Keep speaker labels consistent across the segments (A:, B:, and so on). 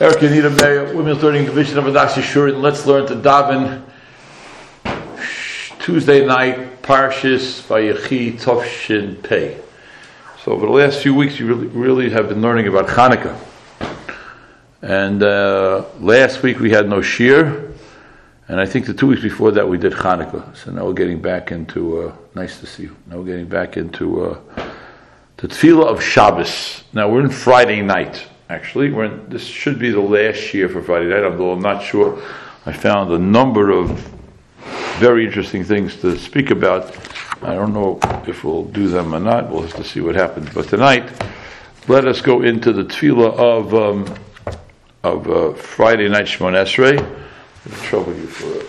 A: Eric Yanida Meir, Women's Learning Division of Adas Yeshurun. Let's learn to daven Tuesday night, Parshis Vayechi Tovshin Pei. So over the last few weeks, you really, really have been learning about Hanukkah. And uh, last week we had no Shir, and I think the two weeks before that we did Hanukkah. So now we're getting back into, uh, nice to see you. Now we're getting back into uh, the Tefillah of Shabbos. Now we're in Friday night actually. This should be the last year for Friday night, although I'm not sure. I found a number of very interesting things to speak about. I don't know if we'll do them or not. We'll have to see what happens. But tonight, let us go into the tefillah of um, of uh, Friday night Shemon Esrei. trouble you for it.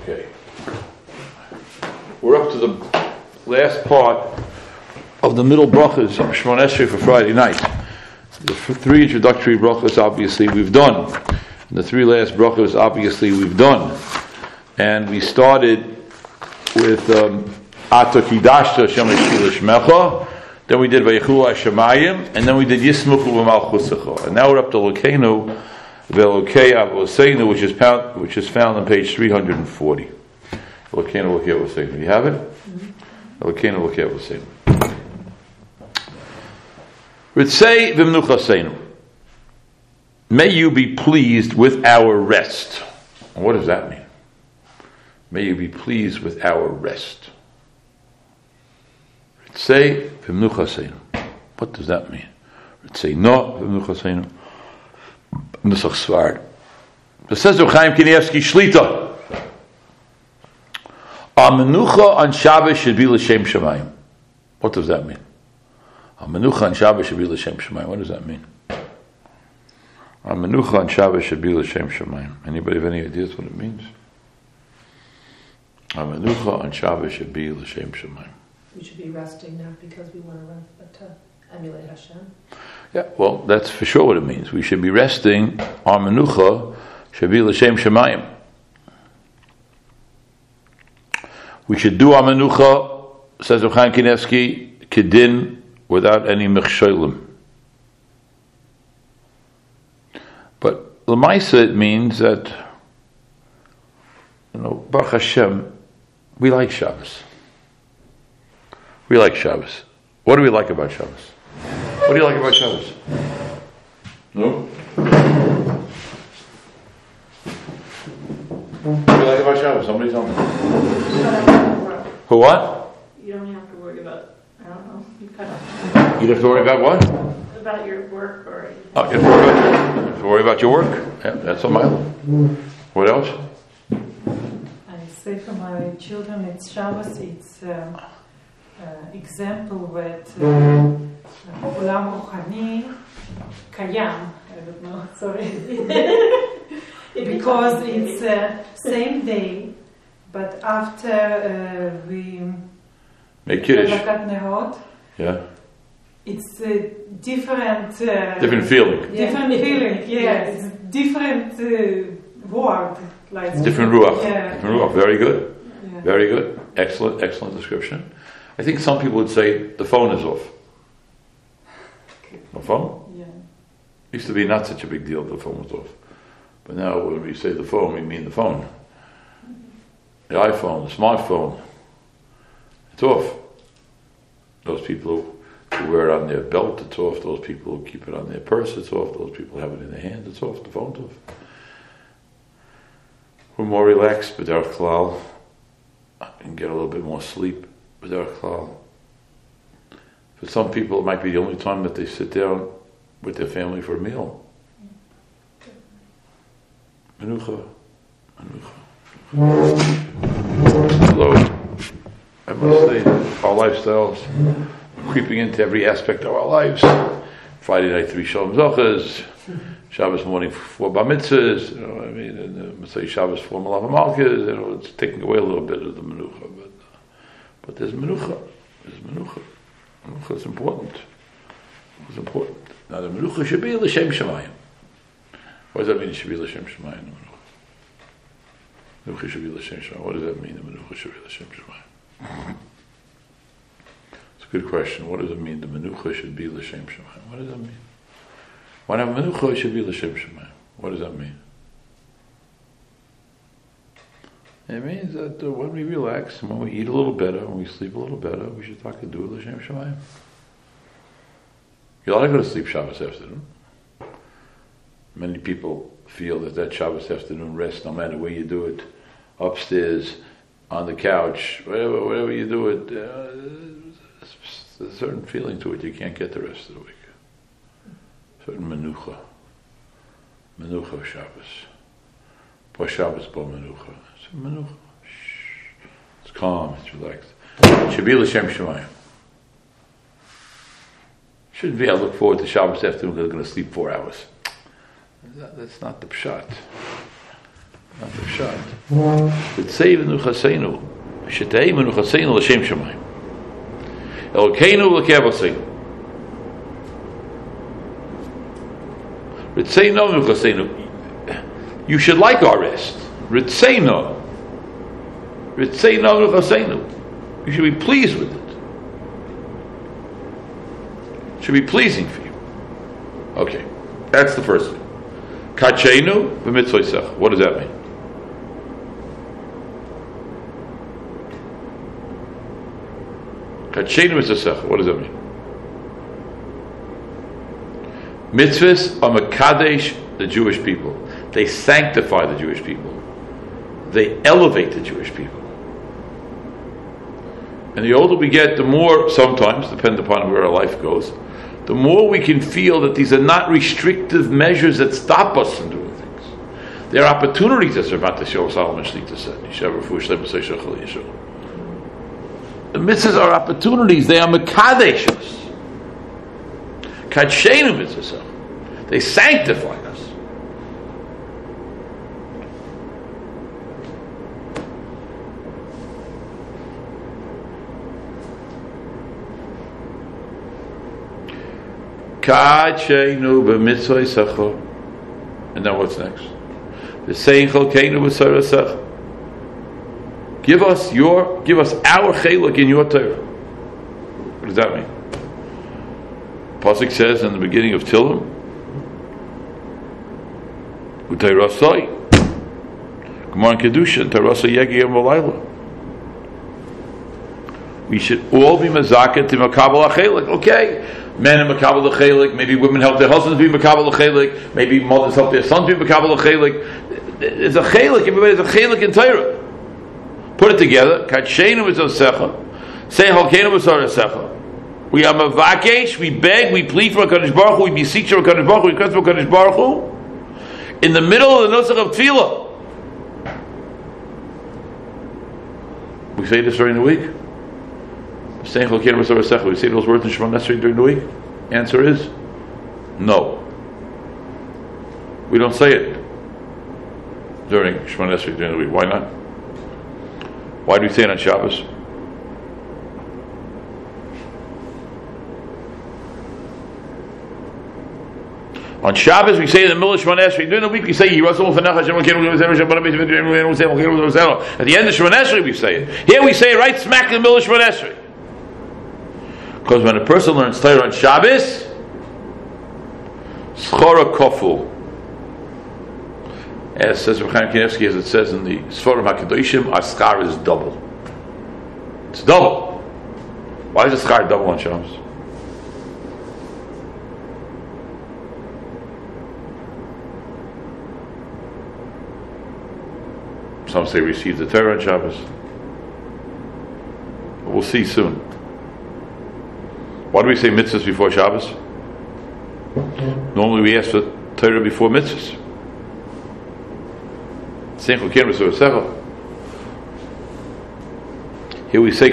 A: Okay, we're up to the last part of the middle brachas of Shemon Esrei for Friday night. The three introductory brachas, obviously, we've done. And the three last brachas, obviously, we've done. And we started with um, Ata Kidashta Shem Shmecha. Then we did Vayechu Hashemayim, and then we did Yismuchu V'Malchusecha. And now we're up to Lokenu Velokei Avoseinu, which is found, which is found on page 340. Lokenu Lokei Avoseinu. Do you have it? Mm-hmm. Lokenu Lokei Avoseinu. Ritzei v'mnuchaseinu. May you be pleased with our rest. What does that mean? May you be pleased with our rest. Ritzei v'mnuchaseinu. What does that mean? Ritzei no v'mnuchaseinu. Nusach Sefard. It says of Chaim Kanievsky Shlita. Menucha on Shabbos should be l'shem shemayim. What does that mean? Menucha and Shabbos should be l'shem shemayim. What does that mean? A menucha and Shabbos should be l'shem shemayim. Anybody have any ideas what it means? A menucha and Shabbos should be l'shem shemayim.
B: We should be resting not because we want to run, but to emulate Hashem.
A: Yeah, well, that's for sure what it means. We should be resting. Our menucha should be l'shem shemayim. We should do our menucha, says Chaim Kanievsky, kedin without any mechsholim. But Lamaisa it means that, you know, Baruch Hashem, we like Shabbos. We like Shabbos. What do we like about Shabbos? What do you like about Shabbos? No? What do you like about Shabbos? Somebody tell me. Who what?
B: You don't have to worry about, I don't know, you
A: don't have to worry about what?
B: About your work or.
A: Oh, you have to worry about your, work. Yeah, that's on my. What else?
C: I say for my children, it's Shabbos. It's um, uh, example with uh, Olam uh, Kayam. I don't know. Sorry. because it's uh, same day, but after uh, we
A: make Kiddush. Yeah.
C: It's a different. Uh,
A: different feeling. Yeah.
C: Different feeling. Yeah, yes. different uh, word. Like
A: different ruach.
C: Yeah.
A: Different ruach. Very good.
C: Yeah.
A: Very good. Excellent. Excellent description. I think some people would say the phone is off. No phone.
C: Yeah.
A: Used to be not such a big deal. The phone was off, but now when we say the phone, we mean the phone, the iPhone, the smartphone. It's off. Those people who, wear it on their belt, it's off. Those people who keep it on their purse, it's off. Those people have it in their hand, it's off. The phone's off. We're more relaxed, but our klal and get a little bit more sleep with our klal. For some people, it might be the only time that they sit down with their family for a meal. Menucha, menucha. Although, I must say, our lifestyles creeping into every aspect of our lives. Friday night, three Shalom Zochas, Shabbos morning, four Bar Mitzvahs, you know I mean, and uh, say Shabbos, four Melave Malkas, you know, it's taking away a little bit of the menucha, but, uh, but there's menucha, there's menucha. Menucha is important. It's important. Now the menucha should be l'shem shemayim. What does that mean? It should be l'shem shemayim. The menucha. Menucha should be l'shem shemayim. What does that mean? The menucha should be l'shem shemayim. A good question. What does it mean? The menucha should be l'shem shemayim. What does that mean? When a menucha should be l'shem shemayim. What does that mean? It means that uh, when we relax, when we eat a little better, when we sleep a little better, we should talk to do l'shem shemayim. You're not going to sleep Shabbos afternoon. Many people feel that that Shabbos afternoon rest, no matter where you do it, upstairs, on the couch, whatever, whatever you do it, uh, there's a certain feeling to it you can't get the rest of the week. Certain menucha. Menucha Shabbos. Po Shabbos, po menucha. It's a menucha. Shh. It's calm, it's relaxed. Shabbat L'Shem Shemayim. Shouldn't be, I look forward to Shabbos afternoon because I'm going to sleep four hours. That's not the pshat. You should like our rest. You should be pleased with it. it. Should be pleasing for you. Okay, that's the first thing. What does that mean? Kachenu v'mitzvoisech. What does that mean? Mitzvahs are makadesh the Jewish people. They sanctify the Jewish people. They elevate the Jewish people. And the older we get, the more, sometimes, depend upon where our life goes, the more we can feel that these are not restrictive measures that stop us from doing things. They are opportunities, as Ramat Solomon Shlita said. The mitzvahs are opportunities, they are mekadeshus. Kachenu mitzvahs. They sanctify us. Kachenu b'mitzvah And then what's next? The seichel keinu b'sarasach. Give us your, give us our chaylik in your Torah. What does that mean? Pasuk says in the beginning of Tillim, Uteirasai, Gemara Kedusha, Terasa Yegi Yom We should all be mazaket to makabel achelik. Okay, men are makabel achelik. Maybe women help their husbands be makabel achelik. Maybe mothers help their sons be makabel achelik. There's a chelik. Everybody's a chelik in Torah. Put it together. Say halkenu is. We are mavakesh, we beg, we plead for HaKadosh Baruch we beseech for HaKadosh Baruch we request for HaKadosh Baruch in the middle of the Nusach of Tefillah. We say this during the week. We say those words in Shema necessary during the week. Answer is no. We don't say it during Shema necessary during the week. Why not? Why do we say it on Shabbos? On Shabbos, we say in the middle of Shemon Esrei. During the week, we say Yirasol Fanach Hashem At the end of Shemon we say it. Here we say it right smack in the middle of. Because when a person learns Torah on Shabbos, Schora Koful, as says Reb Chaim Kanievsky, as it says in the Sforim HaKadoshim, our schar is double. It's double. Why is the schar double on Shabbos? Some say receive the Torah on Shabbos. We'll see soon. Why do we say mitzvahs before Shabbos? Normally we ask for Torah before mitzvahs. Here we say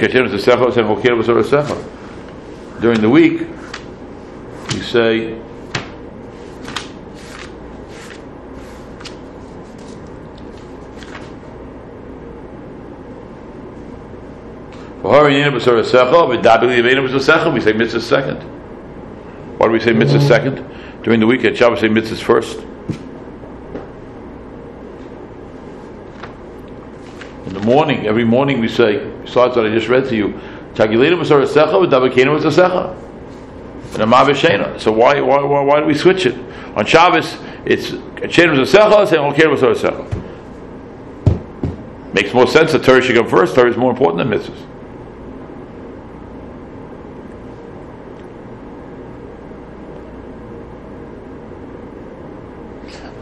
A: During the week, you say We say mitzvah second. Why do we say mitzvah second? During the week at Shabbos, we say mitzvahs first. In the morning, every morning we say, besides what I just read to you, Chagilinu Masor Secha, with Dabakenu with Secha. And a Mavishena. So why, why, why, why do we switch it? On Shabbos, it's Chenu with Secha, and Olkenu with Secha. Makes more sense that Torah should come first. Torah is more important than mitzvahs.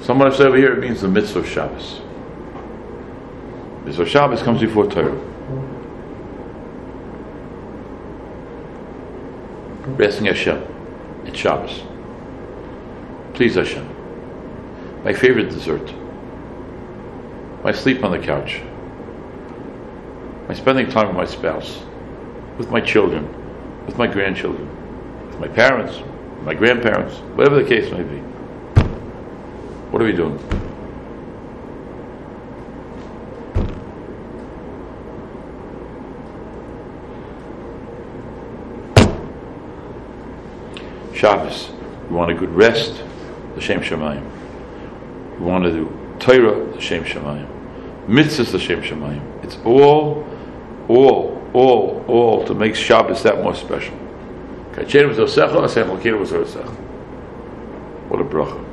A: Someone said over here it means the mitzvah of Shabbos. Of Shabbos comes before Torah. Resting Hashem. It's Shabbos. Please Hashem. My favorite dessert. My sleep on the couch. My spending time with my spouse. With my children. With my grandchildren. With my parents. My grandparents. Whatever the case may be. What are we doing? Shabbos. We want a good rest, the Shem Shemayim. We want to do Torah, the Shem Shemayim. Mitzvahs, the Shem Shemayim. It's all, all, all, all to make Shabbos that more special. What a bracha.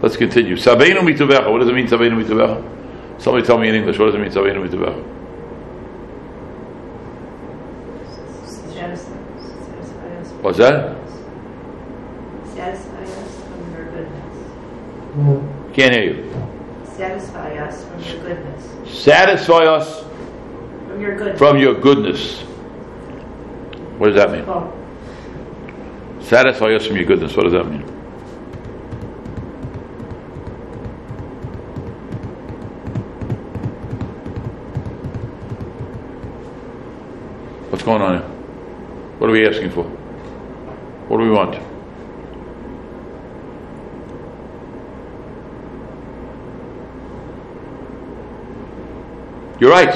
A: Let's continue. Sabeinu mituvecha. What does it mean, Sabeinu mituvecha? Somebody tell me in English. What does it mean, Sabeinu mituvecha? What's that?
D: Satisfy us from your
A: Can't hear you.
D: Satisfy us from your goodness.
A: Satisfy us
D: From your goodness.
A: from your goodness. What does that mean?
D: Oh,
A: Satisfy us from your goodness. What does that mean? What's going on here? What are we asking for? What do we want? You're right.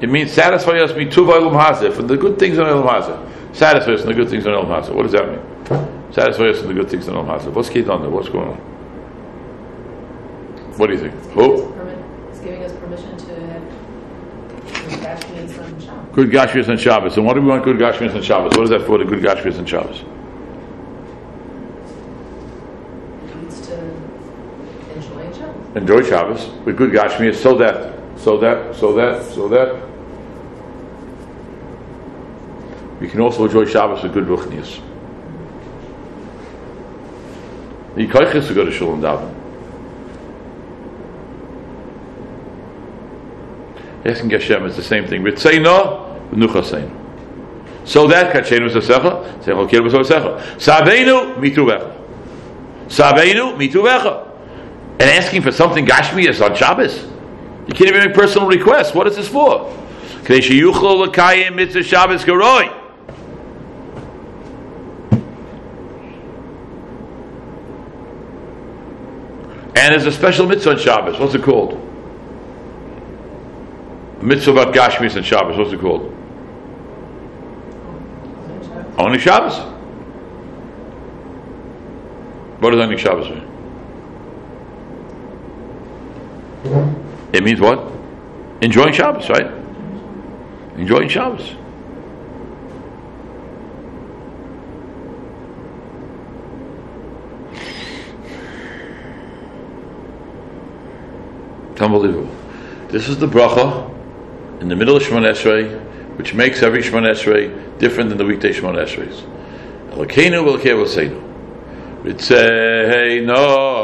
A: It means satisfy us mituva ilum hazeh from the good things in ilum hazeh. Satisfy us in the good things in ilum hazeh. What does that mean? Satisfy us in the good things in ilum hazeh. What's going on there? What's going on? What do you think?
B: It's giving
A: Who?
B: It's giving us permission to have good Gashmias on Shabbos.
A: Good Gashmias and Shabbos. And what do we want good Gashmias and Shabbos? What is that for, the good Gashmias and Shabbos?
B: Enjoying Shabbos.
A: Enjoy Shabbos with good Gashmias so that, so that, so that, so that. We can also enjoy Shabbos with good Ruchnias. The Yikoiches to go to Shul and daven. Asking Hashem is the same thing. Ritzeino, v'nuchaseinu. So that kachenu zasecha, sechol kir zasecha. Saveinu mituvecha. Saveinu mituvecha. And asking for something Gashmi is on Shabbos. You can't even make personal requests. What is this for? Shabbos. And there's a special mitzvah on Shabbos. What's it called? Mitzvah about Gashmis and Shabbos. What's it called? Only Shabbos. What does only Shabbos mean? It means what? Enjoying Shabbos, right? Enjoying Shabbos. It's unbelievable. This is the bracha in the middle of Shemon Esrei, which makes every Shemon Esrei different than the weekday Shemon Esreis. Elokeinu v'elokei v'seinu. Ritzeinu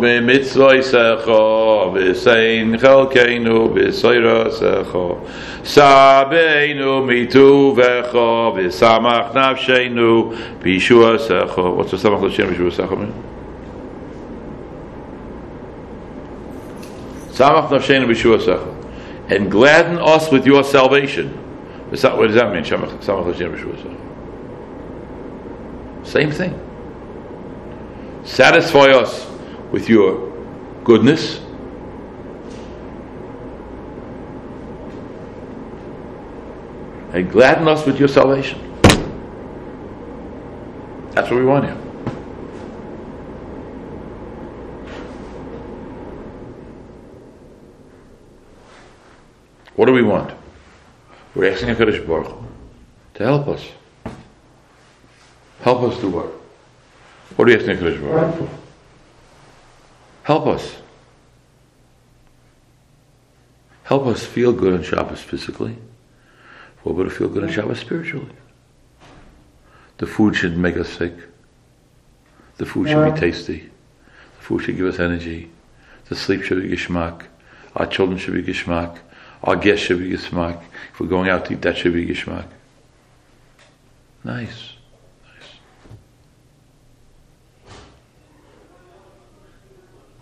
A: b'mitzvoisecho v'sein sabeinu v'samach b'yishuasecho What's the samach nafsheinu b'yishuasecho mean? Samach nafsheinu b'yishuasecho and gladden us with your salvation. What does that mean? Samach same thing. Satisfy us with your goodness. And gladden us with your salvation. That's what we want here. What do we want? We're asking HaKadosh Baruch Hu to help us. Help us do what? What are you asking HaKadosh Baruch Hu for? Help us. Help us feel good on Shabbos physically. We're going to feel good on Shabbos spiritually. The food shouldn't make us sick. The food should be tasty. The food should give us energy. The sleep should be geschmack. Our children should be geschmack. Our guests should be geschmack. If we're going out to eat, that should be geschmack. Nice. Nice.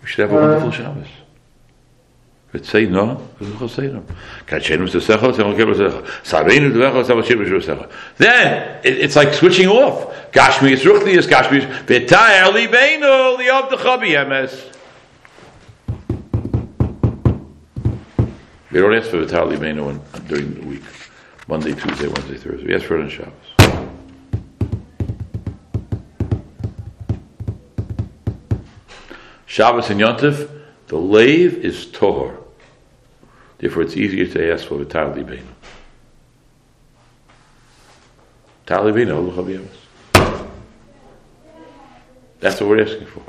A: We should have a wonderful Shabbos. But say no, because say no. Then it, it's like switching off. Gashmi is ruchni is Gashmi is v'tayar libeinu liyav dechabi emes. We don't ask for v'tayar libeinu during the week, Monday, Tuesday, Wednesday, Thursday. We ask for it on Shabbos. Shabbos and Yontif, the lave is tohor. Therefore, it's easier to ask for the Tali Beinu. Tali Beinu, That's what we're asking for.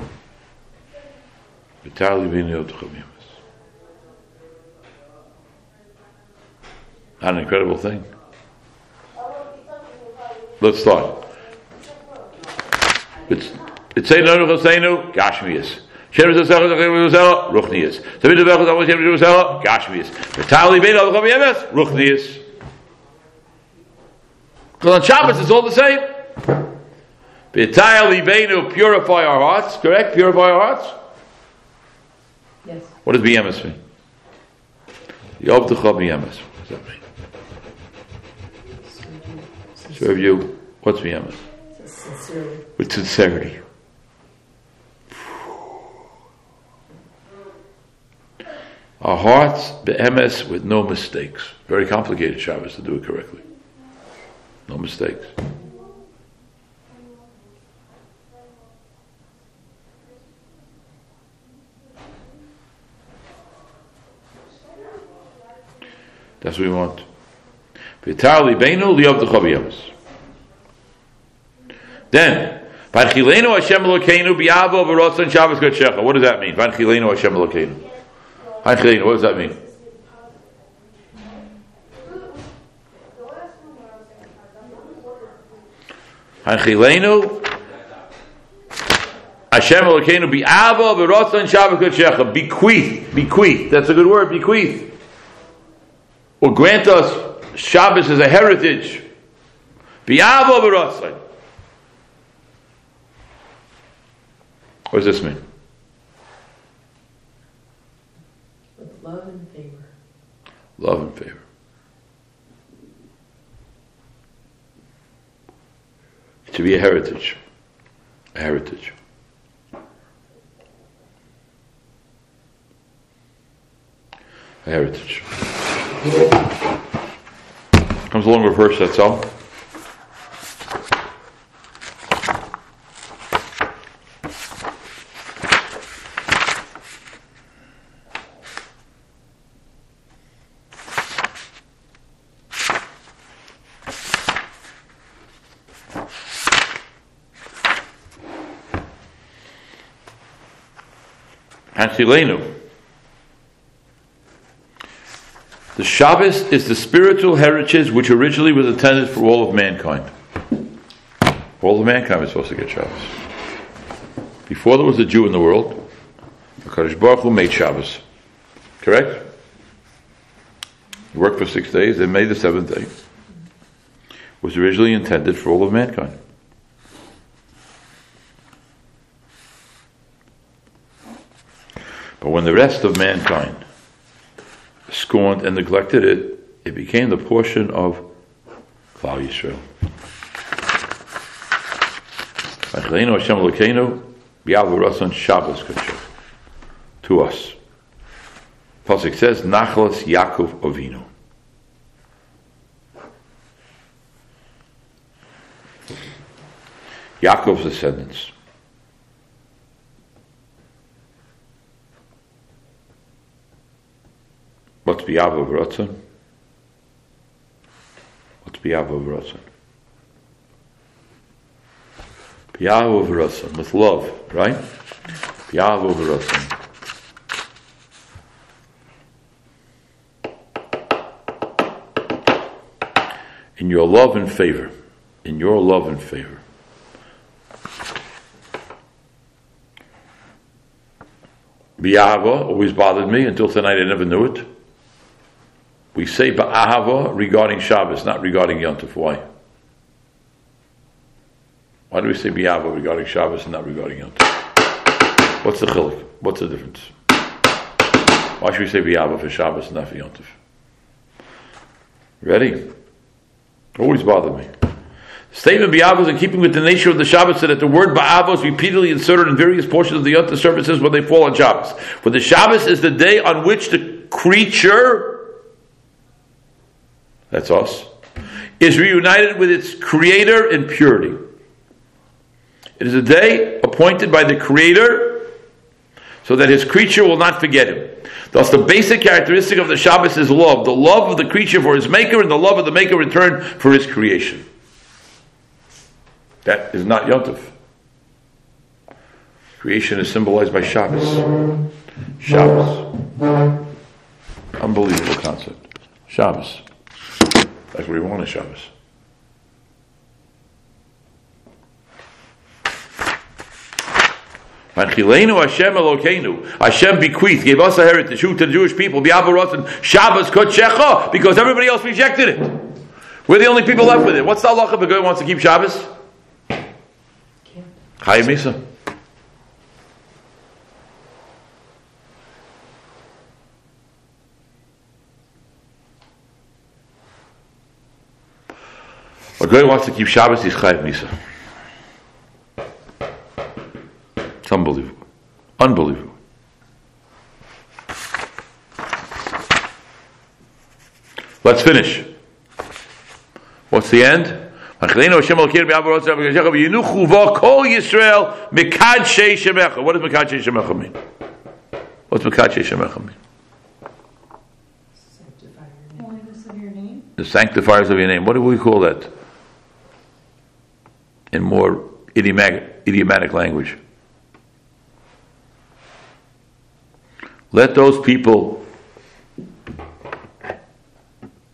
A: The Tali Beinu, Not an incredible thing. Let's start. It's it's say no no Gashmias. Shem is Ruchnius. Tavid the Bechel Zeh Shem Zeh Gashmius. Vitali Bein Al Chav Yemes Ruchnius. Because on Shabbos it's all the same. Vitali Beinu purify our hearts. Correct? Purify our hearts.
B: Yes.
A: What does Beyemes mean? Yov Techa Beyemes. What does that mean? Serve you. What's Beyemes?
B: Sincerely.
A: With sincerity. Our hearts, be'emes, with no mistakes. Very complicated Shabbos to do it correctly. No mistakes. That's what we want. Then, Hashem Shabbos. What does that mean? Hashem. What does that mean? Hanchilenu Hashem Elokeinu be Ava v'Rotzon Shabbat Kodshecha bequeath bequeath that's a good word. Bequeath or grant us Shabbos as a heritage. Be Ava v'Rotzon what does this mean?
B: Love and favor.
A: Love and favor. To be a heritage. A heritage. A heritage. Comes along with verse, that's all. Hachilenu. The Shabbos is the spiritual heritage which originally was intended for all of mankind. All of mankind was supposed to get Shabbos. Before there was a Jew in the world, the Hakadosh Baruch Hu made Shabbos. Correct? He worked for six days, then made the seventh day. It was originally intended for all of mankind. But when the rest of mankind scorned and neglected it, it became the portion of Klal Yisrael. To us. Pasuk says, Nachlas Yaakov Ovinu. Yaakov's descendants. Biyav of Ratzon? B'Yahava V'Ratzon. B'Yahava V'Ratzon, with love, right? B'Yahava V'Ratzon. In your love and favor. In your love and favor. B'Yahava always bothered me until tonight I never knew it. We say Ba'ahava regarding Shabbos, not regarding Yontif. Why? Why do we say B'Yahava regarding Shabbos and not regarding Yontif? What's the chilik? What's the difference? Why should we say B'Yahava for Shabbos and not for Yontif? Ready? Always bothered me. Statement B'Ava is in keeping with the nature of the Shabbos that the word Ba'ava is repeatedly inserted in various portions of the Yontif services when they fall on Shabbos. For the Shabbos is the day on which the creature, that's us, is reunited with its creator in purity. It is a day appointed by the creator so that his creature will not forget him. Thus, the basic characteristic of the Shabbos is love the love of the creature for his maker, and the love of the maker in turn for his creation. That is not Yontif. Creation is symbolized by Shabbos. Shabbos. Unbelievable concept. Shabbos. That's what we want in Shabbos. Manchilenu Hashem Elokeinu. Hashem bequeathed, gave us a heritage, who to the Jewish people, B'Avarot Shabbos Kodshecha, because everybody else rejected it. We're the only people left with it. What's the halacha if a guy wants to keep Shabbos? Chayim Misa. Guy wants to keep Shabbos, he's Chayim Misa. It's unbelievable. Unbelievable. Let's finish. What's the end? What does Mekadshe Shemecha mean? What's Mekadshe Shemecha mean?
B: Sanctify your name.
C: Holiness of your name.
A: The sanctifiers of your name. What do we call that? In more idiomatic, idiomatic language. Let those people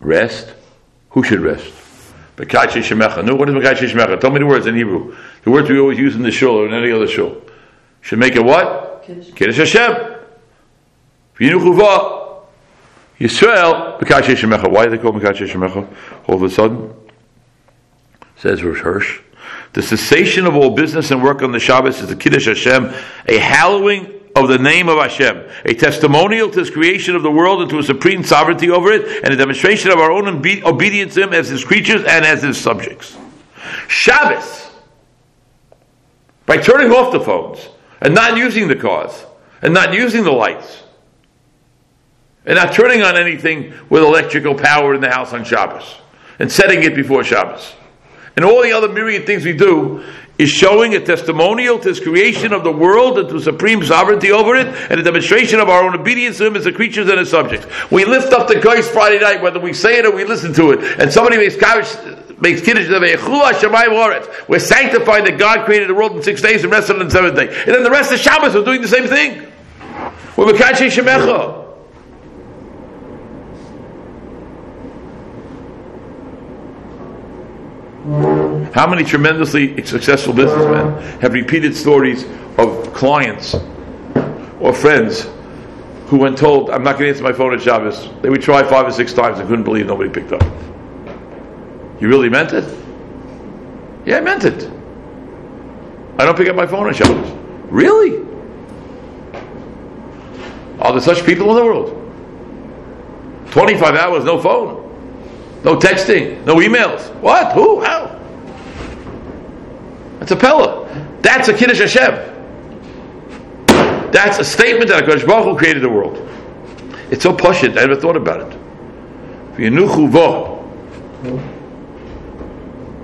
A: rest. Who should rest? Shemecha. No, what is Mekache Shemecha? Tell me the words in Hebrew. The words we always use in the shul or in any other shul. Should make it what?
B: Kiddush.
A: Kiddush Hashem. Yisrael. Mekache Shemecha. Why do they call Mekache Shemecha? All of a sudden, says Rosh Hirsch, the cessation of all business and work on the Shabbos is the Kiddush Hashem, a hallowing of the name of Hashem, a testimonial to His creation of the world and to His supreme sovereignty over it, and a demonstration of our own obe- obedience to Him as His creatures and as His subjects. Shabbos, by turning off the phones and not using the cars and not using the lights and not turning on anything with electrical power in the house on Shabbos and setting it before Shabbos and all the other myriad things we do is showing a testimonial to his creation of the world and to supreme sovereignty over it, and a demonstration of our own obedience to him as the creatures and his subjects. We lift up the Geist Friday night, whether we say it or we listen to it, and somebody makes Kavish, makes Kiddush, we're sanctifying that God created the world in six days and rested on the seventh day. And then the rest of Shabbos are doing the same thing. We're Mekache Shemecha. How many tremendously successful businessmen have repeated stories of clients or friends who, when told, I'm not going to answer my phone at Shabbos, they would try five or six times and couldn't believe nobody picked up. You really meant it? Yeah, I meant it. I don't pick up my phone on Shabbos. Really? Are there such people in the world? 25 hours, no phone. No texting, no emails. What? Who? How? That's a Pella. That's a Kiddush Hashem. That's a statement that HaKadosh Baruch Hu created the world. It's so pushit, I never thought about it.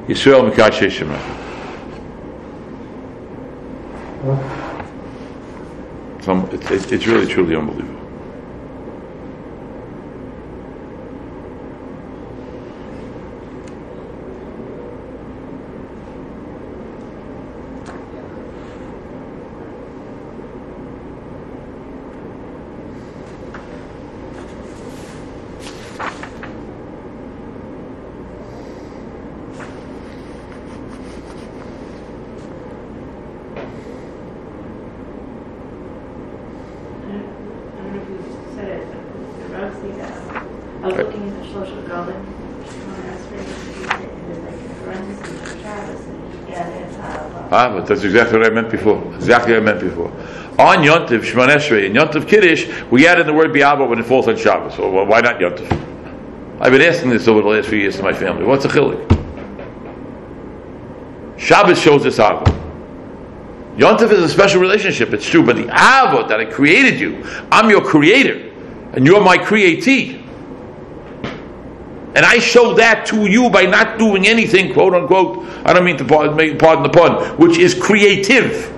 A: Yisrael Mekadshe Shema. It's, it's, it's really truly unbelievable.
D: social golden. That's right. And then like in parentheses for Shabbos, and yeah, how.
A: Ah, but that's exactly what I meant before. Exactly what I meant before. On Yontif, Shemon Esrei, and Yontif Kiddush, we add in the word Bi'aba when it falls on Shabbos. So well, why not Yontif? I've been asking this over the last few years to my family. What's a chilik? Shabbos shows us Ava. Yontif is a special relationship, it's true, but the Ava that I created you, I'm your creator, and you're my createe. And I show that to you by not doing anything, quote unquote, I don't mean to pardon, pardon the pun, which is creative.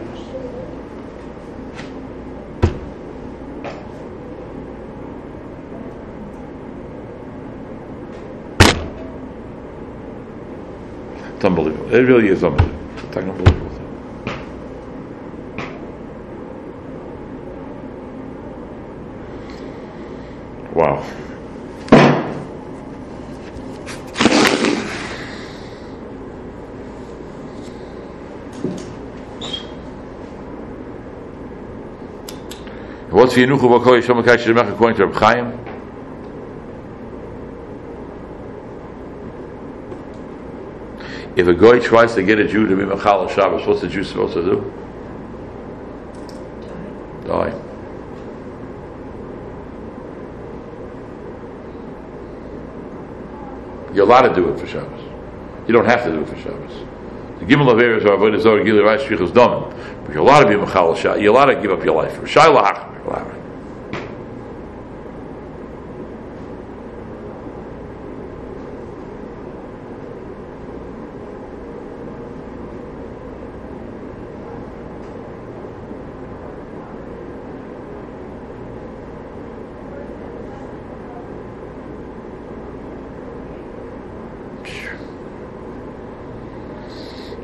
A: It's unbelievable. It really is unbelievable. It's unbelievable. Wow. What's the Yenuchu Bakoi Shomakai Shemech according to Reb Chaim? If a guy tries to get a Jew to be Machal Shabbos, what's the Jew supposed to do? Die. You're allowed to do it for Shabbos. You don't have to do it for Shabbos. The Gimel of Eretz or Avodah Zorah Gilui Arayos Shvichus Domim. But you're allowed to be Machal Shabbos. You're allowed to give up your life. Shai Lahach.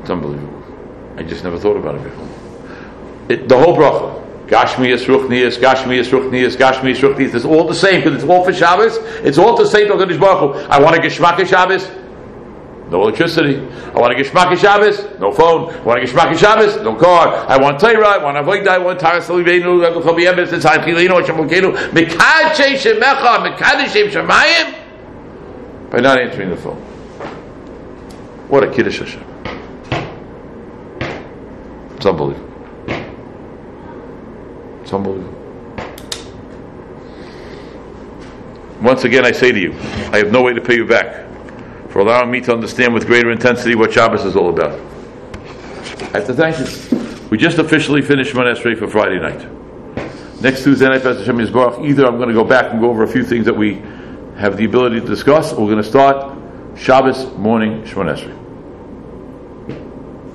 A: It's unbelievable. I just never thought about it before. It, the whole bracha. Gashmias, Ruchnias, Gashmias, Ruchnias, Gashmias, Ruchnias. It's all the same because it's all for Shabbos. It's all to say to HaKadosh Baruch Hu, I want to Geshmak Shabbos. No electricity. I want to Geshmak Shabbos. No phone. I want to Geshmak Shabbos. No car. I want Torah. I want Avodah. I want Taras Leveinu. I want Chavi Emes. It's Ha'chilinu. Hashem Lokenu. Mekadshei Shemecha. Mekadshei Shemayim. By not answering the phone. What a Kiddush Hashem. It's unbelievable. It's unbelievable. Once again, I say to you, I have no way to pay you back for allowing me to understand with greater intensity what Shabbos is all about. I have to thank you. We just officially finished Shemon Esrei for Friday night. Next Tuesday night, Pastor Shem Yisbarach, either I'm going to go back and go over a few things that we have the ability to discuss, or we're going to start Shabbos morning Shmonesri.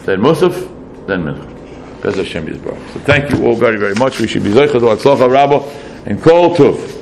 A: Then Musaf, then Mincha. Bez Hashem. So thank you all very, very much. We should be Zeichad Atzlacha Rabba and Kol Tov.